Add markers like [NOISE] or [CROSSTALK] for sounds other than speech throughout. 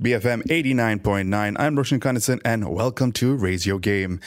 BFM 89.9. I'm Roshan Kanesan and welcome to Raise Your Game.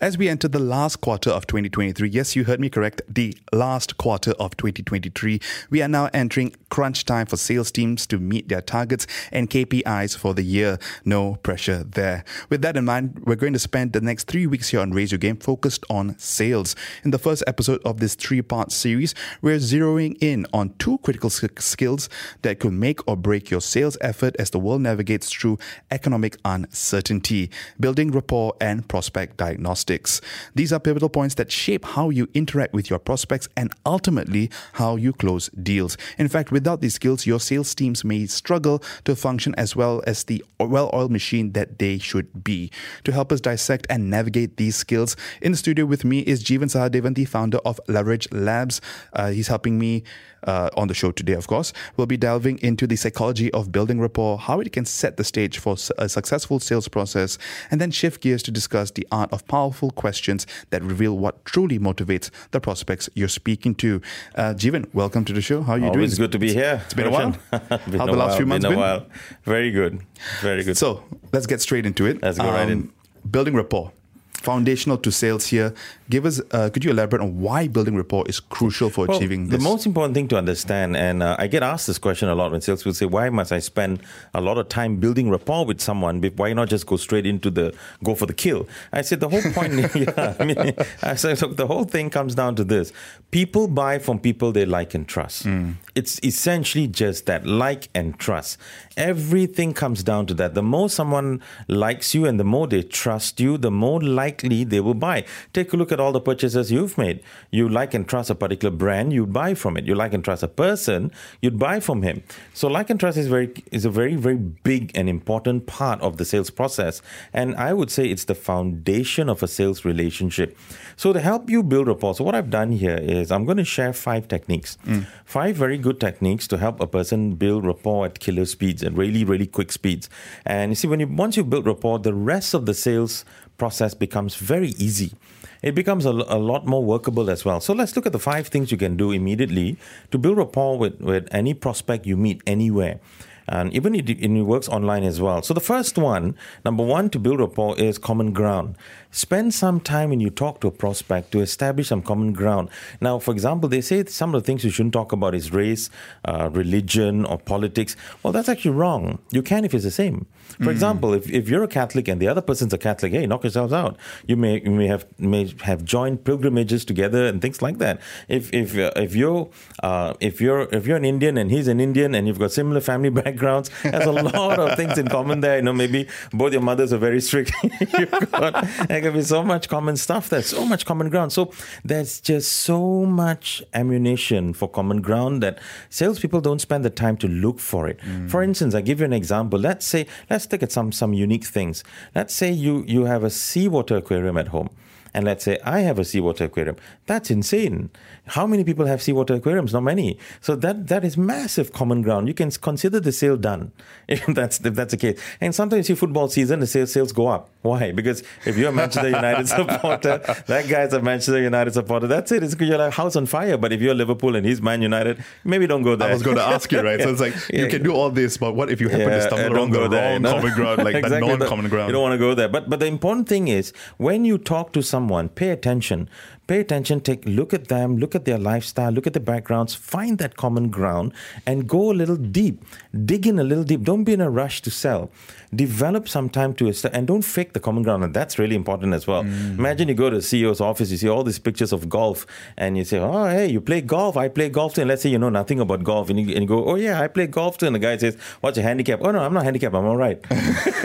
As we enter the last quarter of 2023, yes, you heard me correct, the last quarter of 2023, we are now entering crunch time for sales teams to meet their targets and KPIs for the year. No pressure there. With that in mind, we're going to spend the next three weeks here on Raise Your Game focused on sales. In the first episode of this three part series, we're zeroing in on two critical skills that could make or break your sales effort as the world navigates through economic uncertainty, building rapport, and prospect diagnostics. These are pivotal points that shape how you interact with your prospects and ultimately how you close deals. In fact, without these skills, your sales teams may struggle to function as well as the well oiled machine that they should be. To help us dissect and navigate these skills, in the studio with me is Jeevan Sahadevan, the founder of Leverage Labs. Uh, he's helping me uh, on the show today, of course. We'll be delving into the psychology of building rapport, how it can set the stage for a successful sales process, and then shift gears to discuss the art of powerful questions that reveal what truly motivates the prospects you're speaking to. Uh, Jeevan, welcome to the show. How are you Always doing? It's good to be here. It's been a while. [LAUGHS] been How a the last while, few months been? been? A while. Very good. Very good. So let's get straight into it. Um, Let's go right in. Building rapport. Foundational to sales here. Give us, uh, could you elaborate on why building rapport is crucial for Well, achieving this? the most important thing to understand, and uh, I get asked this question a lot when salespeople say, "Why must I spend a lot of time building rapport with someone? Why not just go straight into the go for the kill?" I said the whole point. [LAUGHS] yeah, I mean, I said look, the whole thing comes down to this: people buy from people they like and trust. It's essentially just that, like and trust. Everything comes down to that. The more someone likes you and the more they trust you, the more likely they will buy. Take a look at all the purchases you've made. You like and trust a particular brand, you buy from it. You like and trust a person, you'd buy from him. So like and trust is very is a very very big and important part of the sales process, and I would say it's the foundation of a sales relationship. So to help you build rapport, so what I've done here is I'm going to share five techniques, mm. five very good techniques to help a person build rapport at killer speeds and really really quick speeds. And you see, when you once you build rapport, the rest of the sales process becomes very easy. It becomes a, a lot more workable as well. So let's look at the five things you can do immediately to build rapport with, with any prospect you meet anywhere. And even it, it works online as well. So the first one, number one, to build rapport is common ground. Spend some time when you talk to a prospect to establish some common ground. Now, for example, they say some of the things you shouldn't talk about is race, uh, religion, or politics. Well, that's actually wrong. You can if it's the same. For example, if, if you're a Catholic and the other person's a Catholic, hey, knock yourselves out. You may you may have may have joined pilgrimages together and things like that. If if uh, if you're uh, if you're if you're an Indian and he's an Indian and you've got similar family [LAUGHS] backgrounds, there's a lot of things in common there. You know, maybe both your mothers are very strict. [LAUGHS] You've got, there can be so much common stuff. There's so much common ground. So there's just so much ammunition for common ground that salespeople don't spend the time to look for it. Mm. For instance, I give you an example. Let's say let's look at some some unique things. Let's say you you have a seawater aquarium at home. And let's say I have a seawater aquarium. That's insane. How many people have seawater aquariums? Not many. So that that is massive common ground. You can consider the sale done [LAUGHS] if that's if that's the case. And sometimes you see football season, the sales sales go up. Why? Because if you're a Manchester United [LAUGHS] supporter, that guy's a Manchester United supporter. That's it. It's you're like house on fire. But if you're Liverpool and he's Man United, maybe don't go there. I was going [LAUGHS] to ask you, right? So it's like you Yeah. can do all this, but what if you happen to stumble uh, around the wrong common ground, like Exactly, non-common ground? You don't want to go there. But but the important thing is when you talk to someone, pay attention. Pay attention, take look at them, look at their lifestyle, look at their backgrounds, find that common ground and go a little deep. Dig in a little deep. Don't be in a rush to sell. Develop some time to est- and don't fake the common ground. And that's really important as well. Mm. Imagine you go to the CEO's office, you see all these pictures of golf, and you say, Oh, hey, you play golf. I play golf too. And let's say you know nothing about golf, and you, and you go, Oh, yeah, I play golf too. And the guy says, What's your handicap? Oh, no, I'm not handicapped. I'm all right.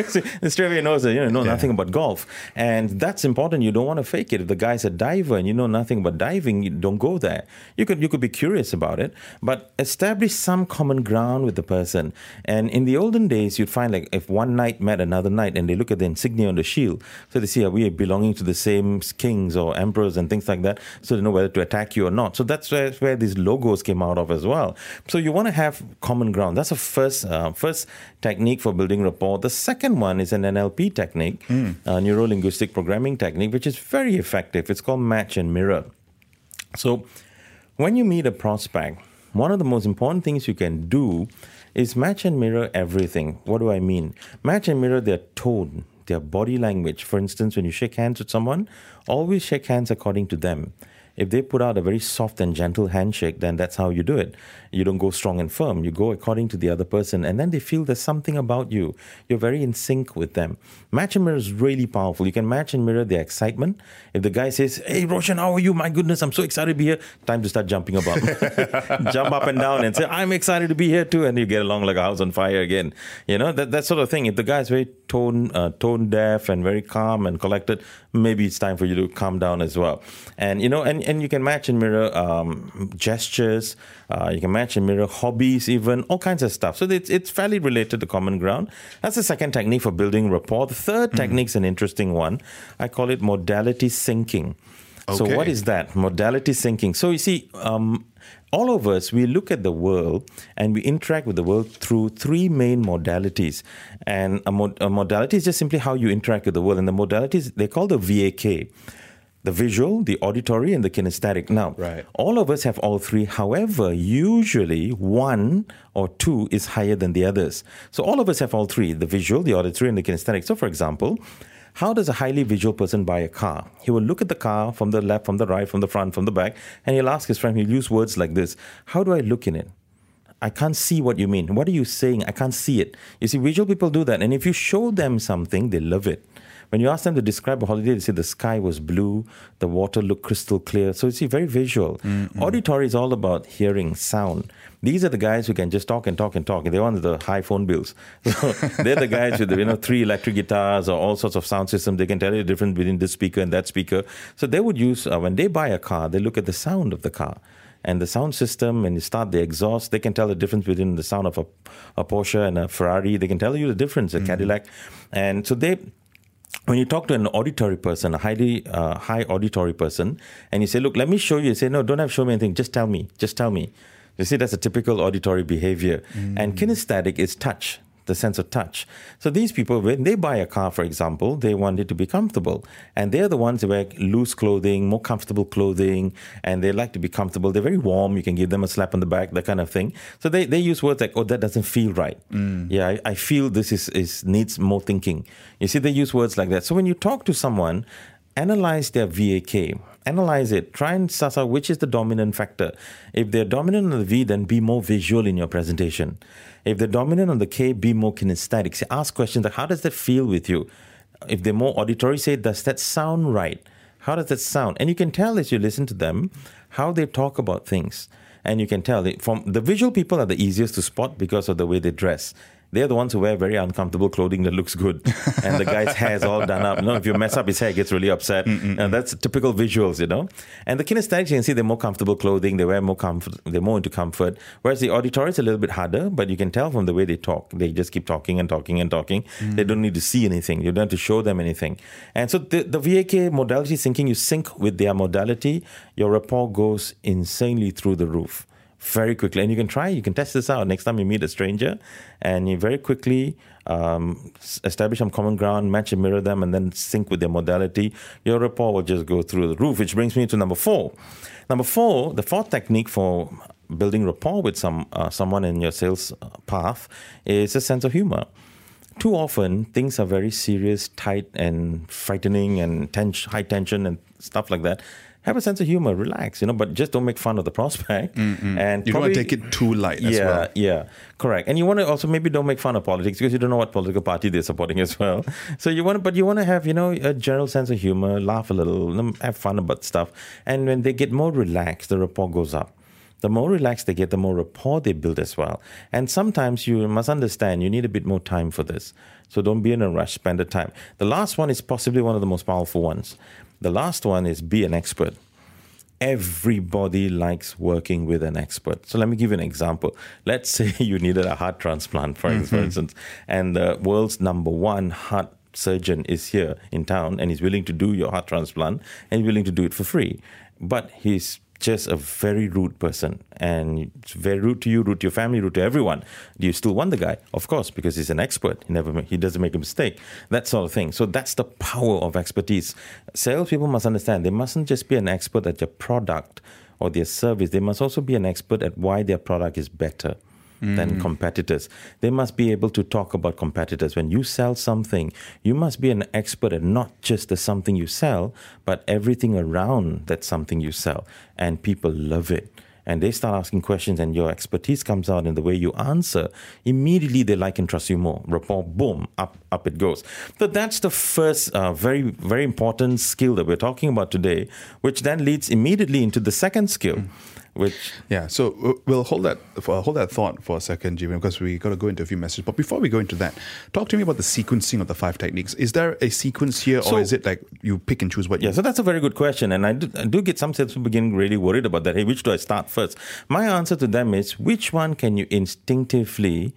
so, and straight away knows that you know nothing about golf. And that's important. You don't want to fake it. If the guy's a diver and you know nothing about diving, you don't go there. You could you could be curious about it, but establish some common ground with the person. And in the olden days, you'd find like if one knight met another knight and they look at the insignia on the shield, so they see are we belonging to the same kings or emperors and things like that, so they know whether to attack you or not. So that's where, where these logos came out of as well. So you want to have common ground. That's the first uh, first technique for building rapport. The second one is an NLP technique, uh, neuro linguistic programming technique, which is very effective. It's called match mirror. So, when you meet a prospect, one of the most important things you can do is match and mirror everything. What do I mean? Match and mirror their tone, their body language. For instance, when you shake hands with someone, always shake hands according to them. If they put out a very soft and gentle handshake, then that's how you do it. You don't go strong and firm. You go according to the other person, and then they feel there's something about you. You're very in sync with them. Match and mirror is really powerful. You can match and mirror their excitement. If the guy says, Hey, Roshan, how are you? My goodness, I'm so excited to be here. Time to start jumping about. [LAUGHS] Jump up and down and say, I'm excited to be here too. And you get along like a house on fire again. You know, that, that sort of thing. If the guy's very tone, uh, tone deaf and very calm and collected, maybe it's time for you to calm down as well. And, you know, and, and you can match and mirror um, gestures. Uh, you can match and mirror hobbies, even all kinds of stuff. So it's, it's fairly related to common ground. That's the second technique for building rapport. The 3rd mm technique is an interesting one. I call it modality syncing. Okay. So, what is that? Modality syncing. So, you see, um, all of us, we look at the world and we interact with the world through three main modalities. And a, mod- a modality is just simply how you interact with the world. And the modalities, they call the VAK the visual, the auditory, and the kinesthetic. Now, right. all of us have all three. However, usually one or two is higher than the others. So all of us have all three the visual, the auditory, and the kinesthetic. So, for example, how does a highly visual person buy a car? He will look at the car from the left, from the right, from the front, from the back, and he'll ask his friend, he'll use words like this How do I look in it? I can't see what you mean. What are you saying? I can't see it. You see, visual people do that. And if you show them something, they love it. When you ask them to describe a holiday, they say the sky was blue, the water looked crystal clear. So it's very visual. Mm-hmm. Auditory is all about hearing, sound. These are the guys who can just talk and talk and talk. They want the high phone bills. [LAUGHS] So they're the guys with you know three electric guitars or all sorts of sound systems. They can tell you the difference between this speaker and that speaker. So they would use uh, when they buy a car, they look at the sound of the car and the sound system and you start the exhaust they can tell the difference between the sound of a, a porsche and a ferrari they can tell you the difference a mm-hmm. cadillac and so they when you talk to an auditory person, a highly uh, high auditory person, and you say, "Look, let me show you," you say, "No, don't have to show me anything. Just tell me. Just tell me." You see, that's a typical auditory behavior. Mm. And kinesthetic is touch the sense of touch. So these people, when they buy a car, for example, they want it to be comfortable. And they're the ones who wear loose clothing, more comfortable clothing, and they like to be comfortable. They're very warm. You can give them a slap on the back, that kind of thing. So they, they use words like, oh, that doesn't feel right. Mm. Yeah, I, I, feel this is, is needs more thinking. You see, they use words like that. So when you talk to someone, analyze their VAK analyze it, try and suss out which is the dominant factor. If they're dominant on the V, then be more visual in your presentation. If they're dominant on the K, be more kinesthetic. Say, ask questions like, how does that feel with you? If they're more auditory, say, does that sound right? How does that sound? And you can tell as you listen to them how they talk about things. And you can tell from the visual people are the easiest to spot because of the way they dress they're the ones who wear very uncomfortable clothing that looks good. [LAUGHS] and the guy's hair is all done up. You know, if you mess up his hair, he gets really upset. Mm-mm-mm. And that's typical visuals, you know. And the kinesthetics, you can see they're more comfortable clothing, they wear more comfort, they're more into comfort. Whereas the auditory is a little bit harder, but you can tell from the way they talk. They just keep talking and talking and talking. Mm. They don't need to see anything. You don't have to show them anything. And so the, the VAK modality syncing, you sync with their modality, your rapport goes insanely through the roof very quickly. And you can try, you can test this out next time you meet a stranger, and you very quickly um, establish some common ground, match and mirror them, and then sync with their modality. Your rapport will just go through the roof, which brings me to number four. Number four, the fourth technique for building rapport with some uh, someone in your sales uh, path is a sense of humor too often things are very serious, tight, and frightening, and high tension, and stuff like that have a sense of humor, relax, you know, but just don't make fun of the [LAUGHS] prospect. Mm-hmm. And you probably, don't want to take it too light yeah, well. Yeah, correct. And you want to also maybe don't make fun of politics because you don't know what political party they're supporting as well. [LAUGHS] So you want to, but you want to have, you know, a general sense of humor, laugh a little, have fun about stuff. And when they get more relaxed, the rapport goes up. The more relaxed they get, the more rapport they build as well. And sometimes you must understand you need a bit more time for this. So don't be in a rush, spend the time. The last one is possibly one of the most powerful ones. The last one is be an expert. Everybody likes working with an expert. So let me give you an example. Let's [LAUGHS] say you needed a heart transplant, for, mm-hmm. instance, and the world's number one heart surgeon is here in town and he's willing to do your heart transplant and he's willing to do it for free. But he's just a very rude person and it's very rude to you, rude to your family, rude to everyone. Do you still want the guy? Of course, because he's an expert. He never he doesn't make a mistake. That sort of thing. So that's the power of expertise. Salespeople must understand they mustn't just be an expert at your product or their service, they must also be an expert at why their product is better than competitors. They must be able to talk about competitors. When you sell something, you must be an expert at not just the something you sell, but everything around that something you sell. And people love it. And they start asking questions, and your expertise comes out in the way you answer. Immediately, they like and trust you more. Rapport, boom, up, up it goes. So that's the first uh, very, very important skill that we're talking about today, which then leads immediately into the second skill which yeah so uh, we'll hold that for, hold that thought for a second Jeevan, because we got to go into a few messages but before we go into that talk to me about the sequencing of the five techniques is there a sequence here So- or is it like you pick and choose what Yeah, so that's a very good question. And I do, I do get some salespeople getting really worried about that. Hey, which do I start first? My answer to them is which one can you instinctively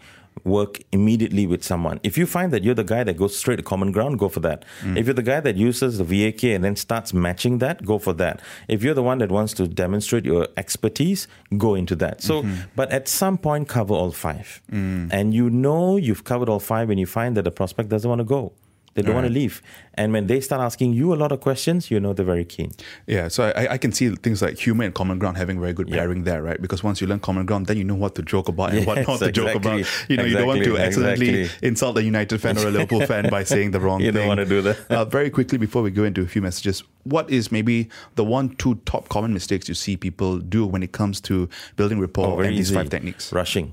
work immediately with someone? If you find that you're the guy that goes straight to common ground, go for that. Mm. If you're the guy that uses the VAK and then starts matching that, go for that. If you're the one that wants to demonstrate your expertise, go into that. So, mm-hmm. but at some point, cover all five. Mm. And you know you've covered all five when you find that the prospect doesn't want to go. They don't want to leave. And when they start asking you a lot of questions, you know they're very keen. yeah so I, I can see things like humor and common ground having very good pairing there right because once you learn common ground then you know what to joke about and what Yes, not to joke about you know you don't want to accidentally exactly. insult a United fan or a Liverpool fan by [LAUGHS] saying the wrong You thing don't want to do that. uh, very quickly before we go into a few messages what is maybe the one two top common mistakes you see people do when it comes to building rapport Oh, and these five techniques Rushing.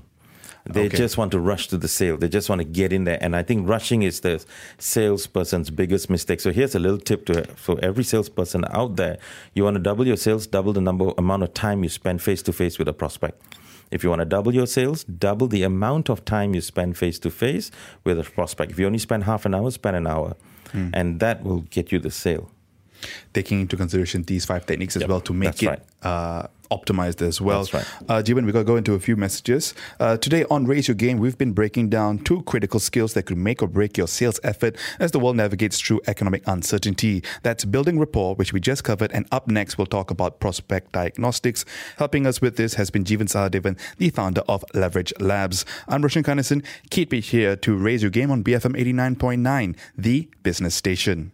They Okay. just want to rush to the sale. They just want to get in there. And I think rushing is the salesperson's biggest mistake. So here's a little tip to for every salesperson out there. You want to double your sales, double the number amount of time you spend face to face with a prospect. If you want to double your sales, double the amount of time you spend face to face with a prospect. If you only spend half an hour, spend an hour. Hmm. And that will get you the sale. Taking into consideration these five techniques as Yep, well to make it right. uh, optimized as well. That's right. Uh, Jeevan, we got to go into a few messages. Uh, today on Raise Your Game, we've been breaking down two critical skills that could make or break your sales effort as the world navigates through economic uncertainty. That's building rapport, which we just covered. And up next, we'll talk about prospect diagnostics. Helping us with this has been Jeevan Sahadevan, the founder of Leverage Labs. I'm Roshan Kanesan. Keep it here to Raise Your Game on BFM 89.9, the business station.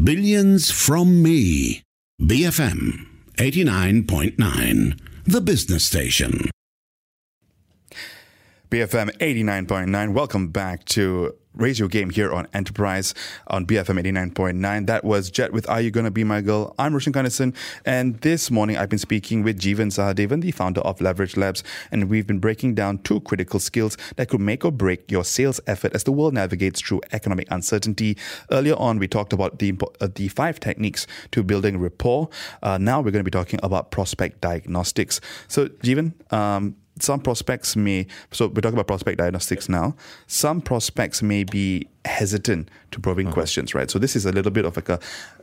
Billions from me. BFM 89.9, the business station. BFM 89.9. Welcome back to Raise Your Game here on Enterprise on BFM 89.9. That was Jet with Are You Gonna Be My Girl? I'm Roshan Kanesan, and this morning I've been speaking with Jeevan Sahadevan, the founder of Leverage Labs, and we've been breaking down two critical skills that could make or break your sales effort as the world navigates through economic uncertainty. Earlier on, we talked about the, uh, the five techniques to building rapport. Uh, now we're going to be talking about prospect diagnostics. So, Jeevan, um, some prospects may so we're talking about prospect diagnostics now. Some prospects may be hesitant to probing uh-huh. questions right? So this is a little bit of like a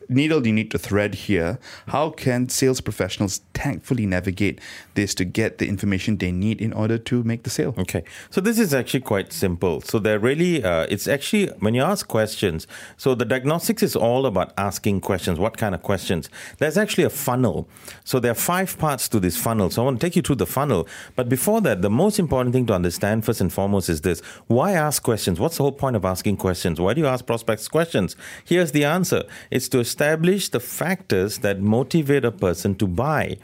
needle you need to thread here how can sales professionals tactfully navigate this to get the information they need in order to make the sale Okay, so this is actually quite simple. So they're really, uh, it's actually when you ask questions. So the diagnostics is all about asking questions. What kind of questions? There's actually a funnel. So there are five parts to this funnel. So I want to take you through the funnel. But before that, the most important thing to understand first and foremost is this: Why ask questions? What's the whole point of asking questions? Why do you ask prospects questions? Here's the answer: It's to establish the factors that motivate a person to buy.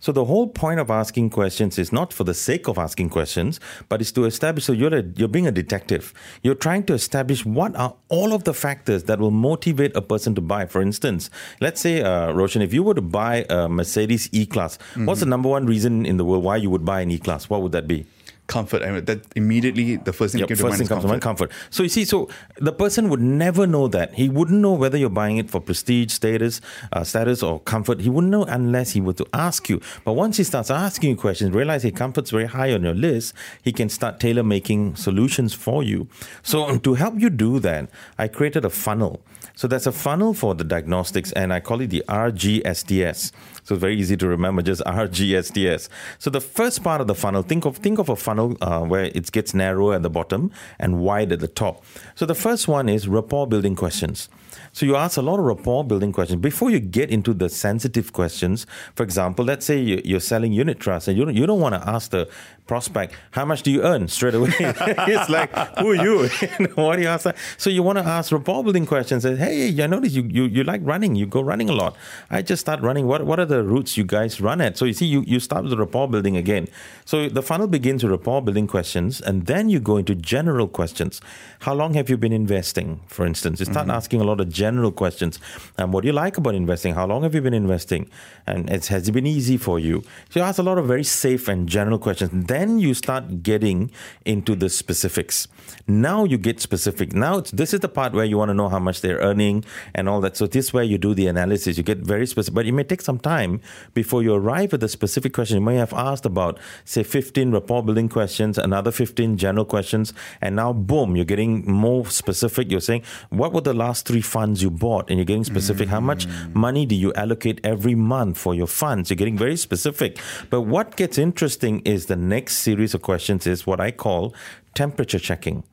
So the whole point of asking questions is not for the sake of asking questions, but it's to establish. So you're a, you're being a detective. You're trying to establish what are all of the factors that will motivate a person to buy. For instance, let's say, uh, Roshan, if you were to buy a Mercedes E-Class, what's the number one reason in the world why you would buy an E-Class? What would that be? Comfort I mean, that immediately the first thing Yep, that came to first thing is comes to mind, comfort. comfort. So you see, so the person would never know that. He wouldn't know whether you're buying it for prestige, status, uh, status, or comfort. He wouldn't know unless he were to ask you. But once he starts asking you questions, realize hey, comfort's very high on your list. He can start tailor making solutions for you. So to help you do that, I created a funnel. So there's a funnel for the diagnostics, and I call it the RGSTS. So it's very easy to remember, just [LAUGHS] RGSTS. So the first part of the funnel, think of think of a funnel uh, where it gets narrower at the bottom and wide at the top. So the first one is rapport building questions. So you ask a lot of rapport building questions before you get into the sensitive questions. For example, let's say you're selling unit trust and you don't, you don't want to ask the prospect, how much do you earn straight away? [LAUGHS] it's like, who are you? [LAUGHS] what do you ask that? So you want to ask rapport building questions. Say, hey, I notice you, you, you like running. You go running a lot. I just start running. What, what are the routes you guys run at? So you see, you, you start with the rapport building again. So the funnel begins with rapport building questions, and then you go into general questions. How long have you been investing, for instance? You start mm-hmm. asking a lot of general questions. And what do you like about investing? How long have you been investing? And has it been easy for you? So you ask a lot of very safe and general questions. Then then you start getting into the specifics. Now you get specific. Now this is the part where you want to know how much they're earning and all that. So this is where you do the analysis. You get very specific, but it may take some time before you arrive at the specific question. You may have asked about, say, 15 rapport building questions, another 15 general questions, and now boom, you're getting more specific. You're saying, what were the last three funds you bought? And you're getting specific. Mm. How much mm. money do you allocate every month for your funds? You're getting very specific. But what gets interesting is the next next series of questions is what I call temperature checking.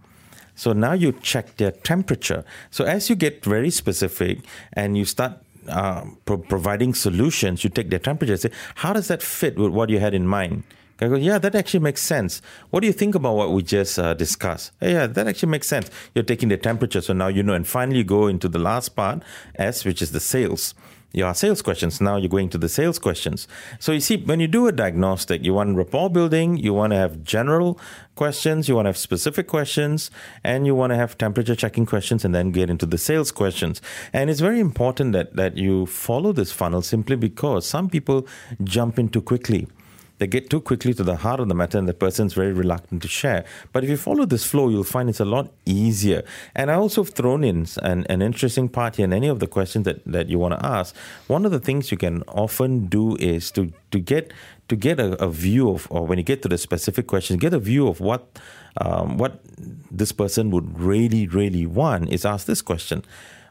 So now you check their temperature. So as you get very specific and you start uh, pro- providing solutions, you take their temperature. Say, how does that fit with what you had in mind? I go, yeah, that actually makes sense. What do you think about what we just uh, discussed? Hey, yeah, that actually makes sense. You're taking the temperature, so now you know. And finally, you go into the last part, S, which is the sales your sales questions. Now you're going to the sales questions. So you see, when you do a diagnostic, you want rapport building, you want to have general questions, you want to have specific questions, and you want to have temperature checking questions, and then get into the sales questions. And it's very important that, that you follow this funnel simply because some people jump in too quickly they get too quickly to the heart of the matter and the person's very reluctant to share. But if you follow this flow, you'll find it's a lot easier. And I also have thrown in an, an interesting part here in any of the questions that, that you want to ask. One of the things you can often do is to, to get to get a, a view of, or when you get to the specific question, get a view of what um, what this person would really, really want is ask this question.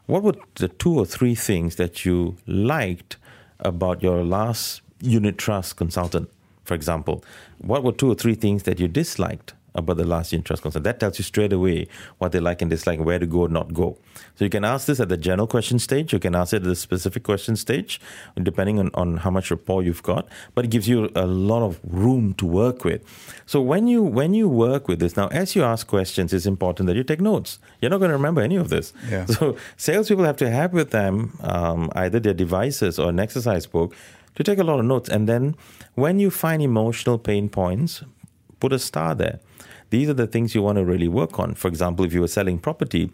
What were the two or three things that you liked about your last unit trust consultant? For example, what were two or three things that you disliked about the last trust consultant? That tells you straight away what they like and dislike, where to go or not go. So you can ask this at the general question stage, you can ask it at the specific question stage, depending on, on how much rapport you've got. But it gives you a lot of room to work with. So when you when you work with this, now as you ask questions, it's important that you take notes. You're not going to remember any of this. Yeah. [LAUGHS] So salespeople have to have with them um, either their devices or an exercise book to take a lot of notes. And then when you find emotional pain points, put a star there. These are the things you want to really work on. For example, if you were selling property,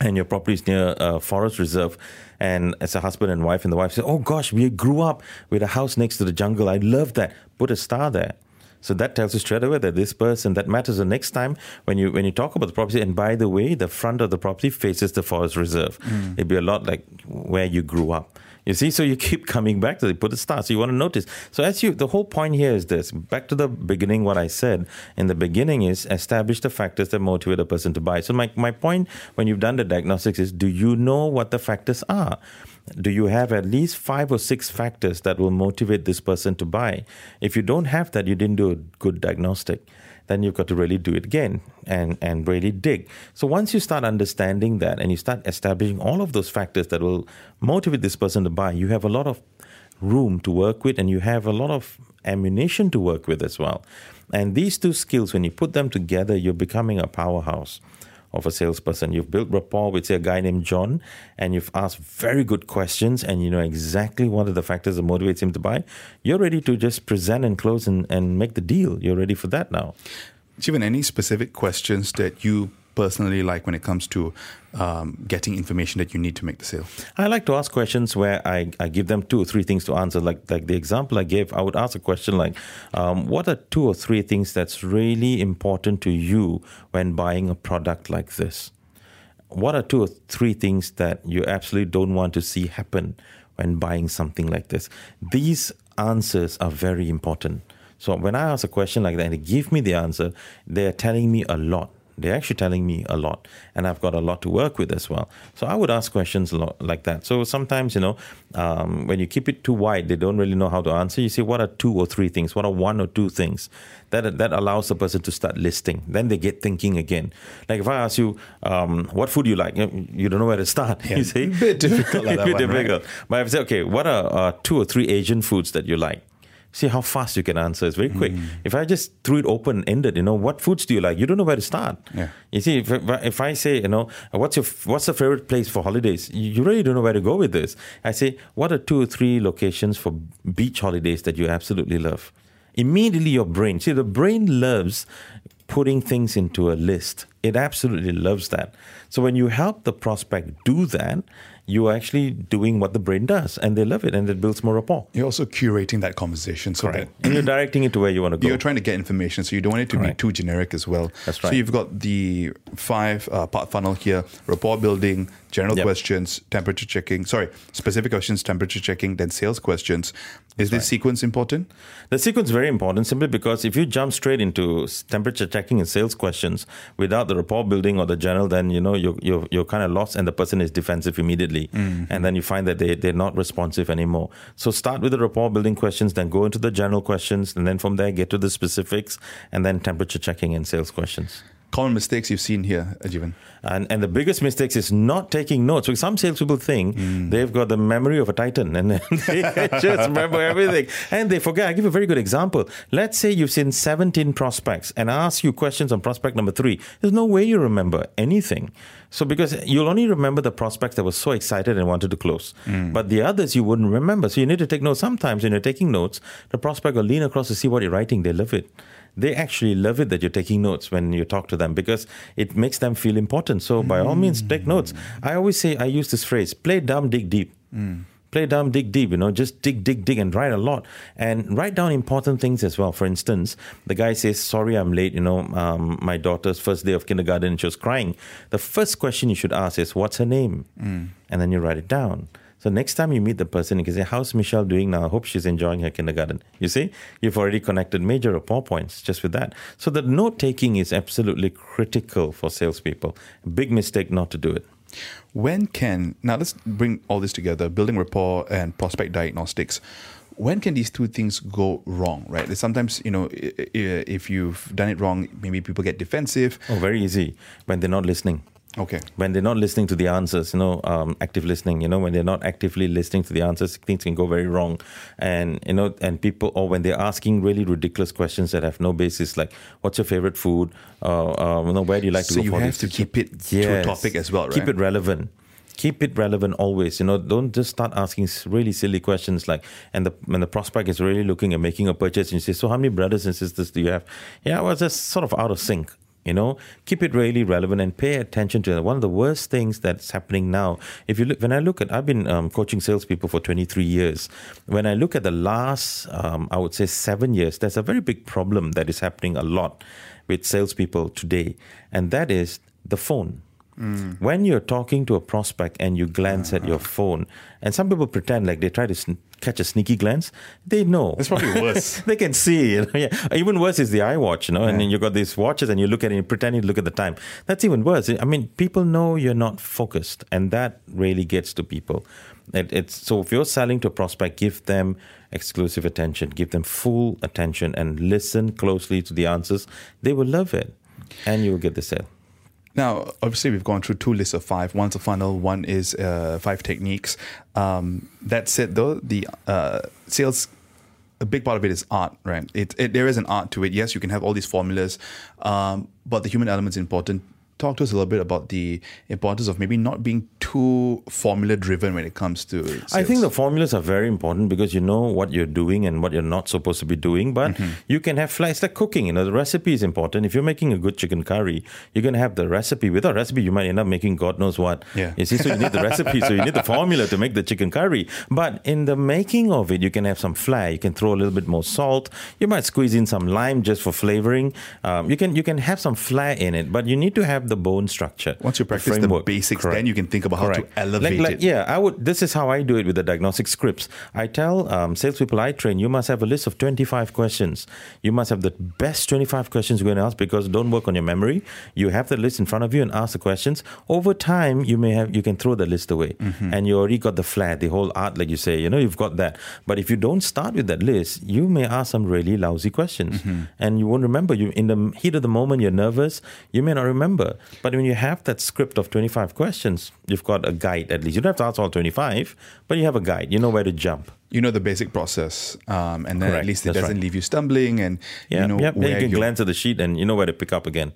and your property is near a forest reserve, and as a husband and wife, and the wife says, "Oh gosh, we grew up with a house next to the jungle. I love that." Put a star there. So that tells you straight away that this person that matters. The next time when you when you talk about the property, and by the way, the front of the property faces the forest reserve. Mm. It'd be a lot like where you grew up. You see, so you keep [LAUGHS] coming back to it, put a star. So you want to notice. So as you, the whole point here is this. Back to the beginning, what I said in the beginning is establish the factors that motivate a person to buy. So my my point when you've done the diagnostics is, do you know what the factors are? Do you have at least five or six factors that will motivate this person to buy? If you don't have that, you didn't do a good diagnostic then you've got to really do it again and, and really dig. So once you start understanding that and you start establishing all of those factors that will motivate this person to buy, you have a lot of room to work with and you have a lot of ammunition to work with as well. And these two skills, when you put them together, you're becoming a powerhouse of a salesperson. You've built rapport with, say, a guy named John, and you've asked very good questions, and you know exactly what are the factors that motivates him to buy. You're ready to just present and close and, and make the deal. You're ready for that now. Jeevan, any specific questions that you personally like when it comes to um, getting information that you need to make the sale? I like to ask questions where I, I give them two or three things to answer. Like like the example I gave, I would ask a question like, um, "What are two or three things that's really important to you when buying a product like this? What are two or three things that you absolutely don't want to see happen when buying something like this?" These answers are very important. So when I ask a question like that and they give me the answer, they're telling me a lot They're actually telling me a lot, and I've got a lot to work with as well. So I would ask questions a lot like that. So sometimes, you know, um, when you keep it too wide, they don't really know how to answer. You say, what are two or three things? What are one or two things? That that allows the person to start listing. Then they get thinking again. Like if I ask you, um, what food you like, you, don't know where to start. [LAUGHS] Yeah. You see, Bit difficult like that [LAUGHS] bit one, right? difficult. But if I say, okay, what are uh, two or three Asian foods that you like? See how fast you can answer. It's very quick. Mm. If I just threw it open ended, you know, what foods do you like? You don't know where to start. Yeah. You see, if, if I say, you know, what's your what's the favorite place for holidays? You you really don't know where to go with this. I say, what are two or three locations for beach holidays that you absolutely love? Immediately, your brain. See, the brain loves putting things into a list. It absolutely loves that. So when you help the prospect do that, you're actually doing what the brain does, and they love it, and it builds more rapport. You're also curating that conversation so that and you're directing it to where you want to go. You're trying to get information, so you don't want it to Correct. be too generic as well. That's right. So you've got the five uh, part funnel here: rapport building, general Yep. questions, temperature checking. Sorry, specific questions, temperature checking, then sales questions. Is this sequence important? The sequence is very important simply because if you jump straight into temperature checking and sales questions without the rapport building or the general, then you know you're you're, you're kind of lost and the person is defensive immediately, mm-hmm. and then you find that they they're not responsive anymore. So start with the rapport building questions, then go into the general questions, and then from there get to the specifics, and then temperature checking and sales questions. Common mistakes you've seen here, Ajivan. And and the biggest mistakes is not taking notes. Because some salespeople think hmm. they've got the memory of a titan and [LAUGHS] they [LAUGHS] just remember everything. And they forget. I give a very good example. Let's say you've seen 17 prospects and I ask you questions on prospect number three. There's no way you remember anything. So because you'll only remember the prospects that were so excited and wanted to close. Hmm. But the others you wouldn't remember. So you need to take notes. Sometimes when you're taking notes, the prospect will lean across to see what you're writing. They love it they actually love it that you're taking notes when you talk to them because it makes them feel important. So by all means, take notes. Mm. I always say I use this phrase: play dumb, dig deep. Mm. Play dumb, dig deep. You know, just dig, dig, dig, and write a lot, and write down important things as well. For instance, the guy says, "Sorry, I'm late. You know, um, my daughter's first day of kindergarten, she was crying." The first question you should ask is, "What's her name?" Mm. And then you write it down. So next time you meet the person, you can say, "How's Michelle doing now? I hope she's enjoying her kindergarten." You see, you've already connected major rapport points just with that. So the note taking is absolutely critical for salespeople. Big mistake not to do it. When can now let's bring all this together: building rapport and prospect diagnostics. When can these two things go wrong? Right? Sometimes you know if you've done it wrong, maybe people get defensive. Oh, very easy when they're not listening. Okay. when they're not listening to the answers, you know, um, active listening, you know, when they're not actively listening to the answers, things can go very wrong. And, you know, and people, or when they're asking really ridiculous questions that have no basis, like, what's your favorite food? Uh, uh, you know, where do you like to So go you for have this? to keep it to a topic as well, right? Keep it relevant. Keep it relevant always. You know, don't just start asking really silly questions like, and the when the prospect is really looking at making a purchase, and you say, "So, how many brothers and sisters do you have?" Yeah, well, just sort of out of sync. You know, keep it really relevant and pay attention to it. One of the worst things that's happening now, if you look, when I look at, I've been um, coaching salespeople for 23 years. When I look at the last, um, I would say seven years, there's a very big problem that is happening a lot with salespeople today, and that is the phone. When you're talking to a prospect and you glance at your phone, and some people pretend like they try to sn- catch a sneaky glance, they know. It's probably worse. [LAUGHS] they can see. You know? yeah. Even worse is the iWatch, you know, and then you got these watches and you look at it and pretend you look at the time. That's even worse. I mean, people know you're not focused, and that really gets to people. It, it's so if you're selling to a prospect, give them exclusive attention, give them full attention, and listen closely to the answers. They will love it, and you will get the sale. Now, obviously, we've gone through two lists of five. One's a funnel, one is uh, five techniques. Um, that said, though, the uh, sales, a big part of it is art, right? It, it, there is an art to it. Yes, you can have all these formulas, um, but the human element is important. Talk to us a little bit about the importance of maybe not being too formula driven when it comes to. Sales. I think the formulas are very important because you know what you're doing and what you're not supposed to be doing. But Mm-hmm. you can have flights like cooking. You know, the recipe is important. If you're making a good chicken curry, you're going to have the recipe. Without recipe, you might end up making God knows what. Yeah. You see, so you need the recipe. So you need the formula to make the chicken curry. But in the making of it, you can have some flair. You can throw a little bit more salt. You might squeeze in some lime just for flavoring. Um, you can you can have some flair in it, but you need to have the bone structure. Once you practice the, framework. basics, Correct. then you can think about how Correct. to elevate like, like, it. Yeah, I would. This is how I do it with the diagnostic scripts. I tell um, salespeople I train, you must have a list of 25 questions. You must have the best 25 questions you're going to ask because don't work on your memory. You have the list in front of you and ask the questions. Over time, you may have you can throw the list away, Mm-hmm. and you already got the flat, the whole art, like you say. You know, you've got that. But if you don't start with that list, you may ask some really lousy questions, Mm-hmm. and you won't remember. You in the heat of the moment, you're nervous. You may not remember. But when you have that script of 25 questions, you've got a guide at least. You don't have to ask all 25, but you have a guide. You know where to jump. You know the basic process, um, and then at least it That's doesn't right. leave you stumbling, and Yeah, you know yep. Where you can glance at the sheet and you know where to pick up again.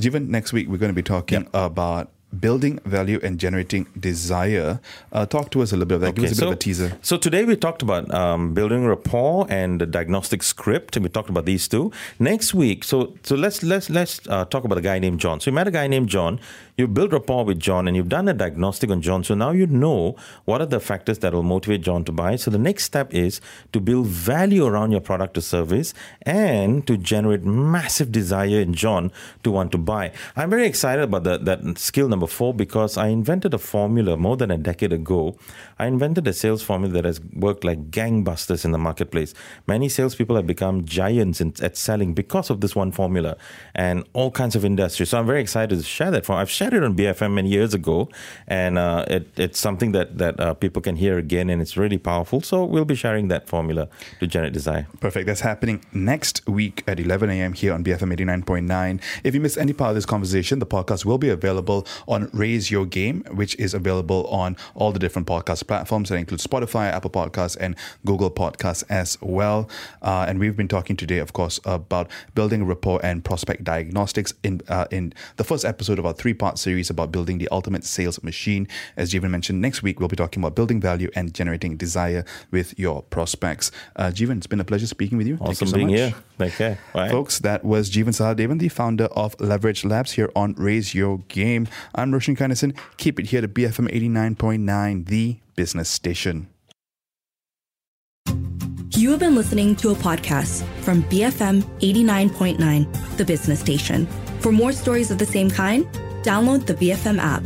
Jeevan, next week we're going to be talking about building value and generating desire. Uh, talk to us a little bit of that. Give us a bit so, of a teaser. So today we talked about um, building rapport and the diagnostic script. And we talked about these two. Next week, so so let's let's let's uh, talk about a guy named John. So you met a guy named John. You built rapport with John, and you've done a diagnostic on John. So now you know what are the factors that will motivate John to buy. So the next step is to build value around your product or service, and to generate massive desire in John to want to buy. I'm very excited about that that skill number four because I invented a formula more than a decade ago. I invented a sales formula that has worked like gangbusters in the marketplace. Many salespeople have become giants in, at selling because of this one formula and all kinds of industries. So I'm very excited to share that. For I've shared it on BFM many years ago, and uh, it, it's something that that uh, people can hear again, and it's really powerful. So we'll be sharing that formula to generate desire. Perfect. That's happening next week at 11 a.m. here on BFM 89.9. If you miss any part of this conversation, the podcast will be available on Raise Your Game, which is available on all the different podcast platforms that include Spotify, Apple Podcasts, and Google Podcasts as well. Uh, and we've been talking today, of course, about building rapport and prospect diagnostics in uh, in the first episode of our three-part series about building the ultimate sales machine. As Jeevan mentioned, next week we'll be talking about building value and generating desire with your prospects. Uh, Jeevan, it's been a pleasure speaking with you. Thank Awesome you so being much. here. Take care. Bye. Folks, that was Jeevan Sahadevan, the founder of Leverage Labs here on Raise Your Game. I'm Roshan Kanesan. Keep it here to BFM 89.9, the business station. You have been listening to a podcast from BFM 89.9, the business station. For more stories of the same kind, download the BFM app.